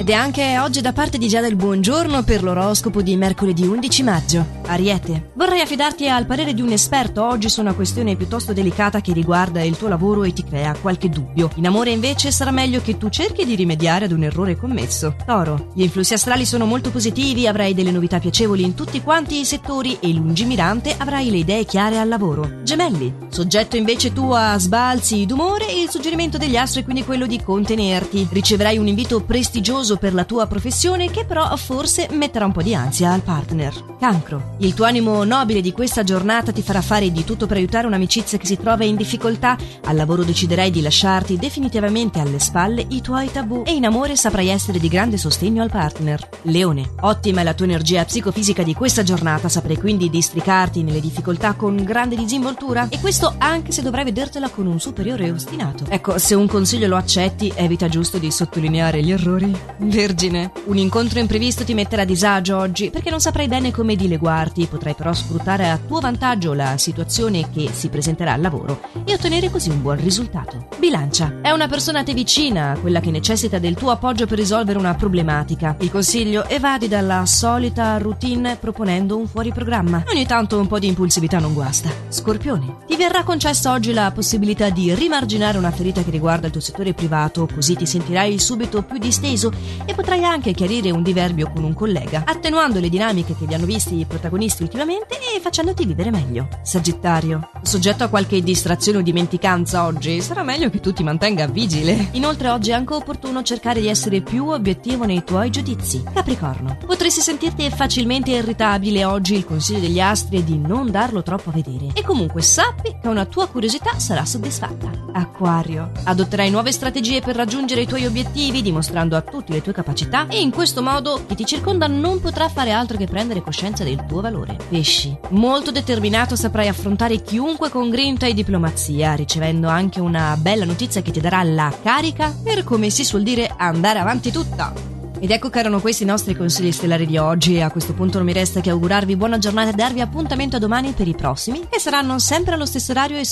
Ed è anche oggi da parte di Giada il buongiorno per l'oroscopo di mercoledì 11 maggio. Ariete, vorrei affidarti al parere di un esperto oggi su una questione piuttosto delicata che riguarda il tuo lavoro e ti crea qualche dubbio. In amore invece sarà meglio che tu cerchi di rimediare ad un errore commesso. Toro, gli influssi astrali sono molto positivi, avrai delle novità piacevoli in tutti quanti i settori e lungimirante avrai le idee chiare al lavoro. Gemelli, soggetto invece tu a sbalzi d'umore il suggerimento degli astri è quindi quello di contenerti. Riceverai un invito prestigioso per la tua professione che però forse metterà un po' di ansia al partner. Cancro. Il tuo animo nobile di questa giornata ti farà fare di tutto per aiutare un'amicizia che si trova in difficoltà. Al lavoro deciderai di lasciarti definitivamente alle spalle i tuoi tabù e in amore saprai essere di grande sostegno al partner. Leone. Ottima è la tua energia psicofisica di questa giornata, saprai quindi districarti nelle difficoltà con grande disinvoltura e questo anche se dovrai vedertela con un superiore ostinato. Ecco, se un consiglio lo accetti, evita giusto di sottolineare gli errori Vergine, un incontro imprevisto ti metterà a disagio oggi perché non saprai bene come dileguarti, potrai però sfruttare a tuo vantaggio la situazione che si presenterà al lavoro e ottenere così un buon risultato. Bilancia, è una persona a te vicina, quella che necessita del tuo appoggio per risolvere una problematica. Il consiglio evadi dalla solita routine proponendo un fuori programma. Ogni tanto un po' di impulsività non guasta. Scorpione, ti verrà concessa oggi la possibilità di rimarginare una ferita che riguarda il tuo settore privato, così ti sentirai subito più disteso e potrai anche chiarire un diverbio con un collega, attenuando le dinamiche che vi hanno visti i protagonisti ultimamente e facendoti vivere meglio. Sagittario, soggetto a qualche distrazione o dimenticanza oggi, sarà meglio che tu ti mantenga vigile. Inoltre oggi è anche opportuno cercare di essere più obiettivo nei tuoi giudizi. Capricorno, potresti sentirti facilmente irritabile oggi, il consiglio degli astri è di non darlo troppo a vedere. E comunque sappi che una tua curiosità sarà soddisfatta. Acquario, adotterai nuove strategie per raggiungere i tuoi obiettivi, dimostrando a tutti le le tue capacità e in questo modo chi ti circonda non potrà fare altro che prendere coscienza del tuo valore. Pesci, molto determinato saprai affrontare chiunque con grinta e diplomazia, ricevendo anche una bella notizia che ti darà la carica per, come si suol dire, andare avanti tutta. Ed ecco che erano questi i nostri consigli stellari di oggi a questo punto non mi resta che augurarvi buona giornata e darvi appuntamento a domani per i prossimi, che saranno sempre allo stesso orario e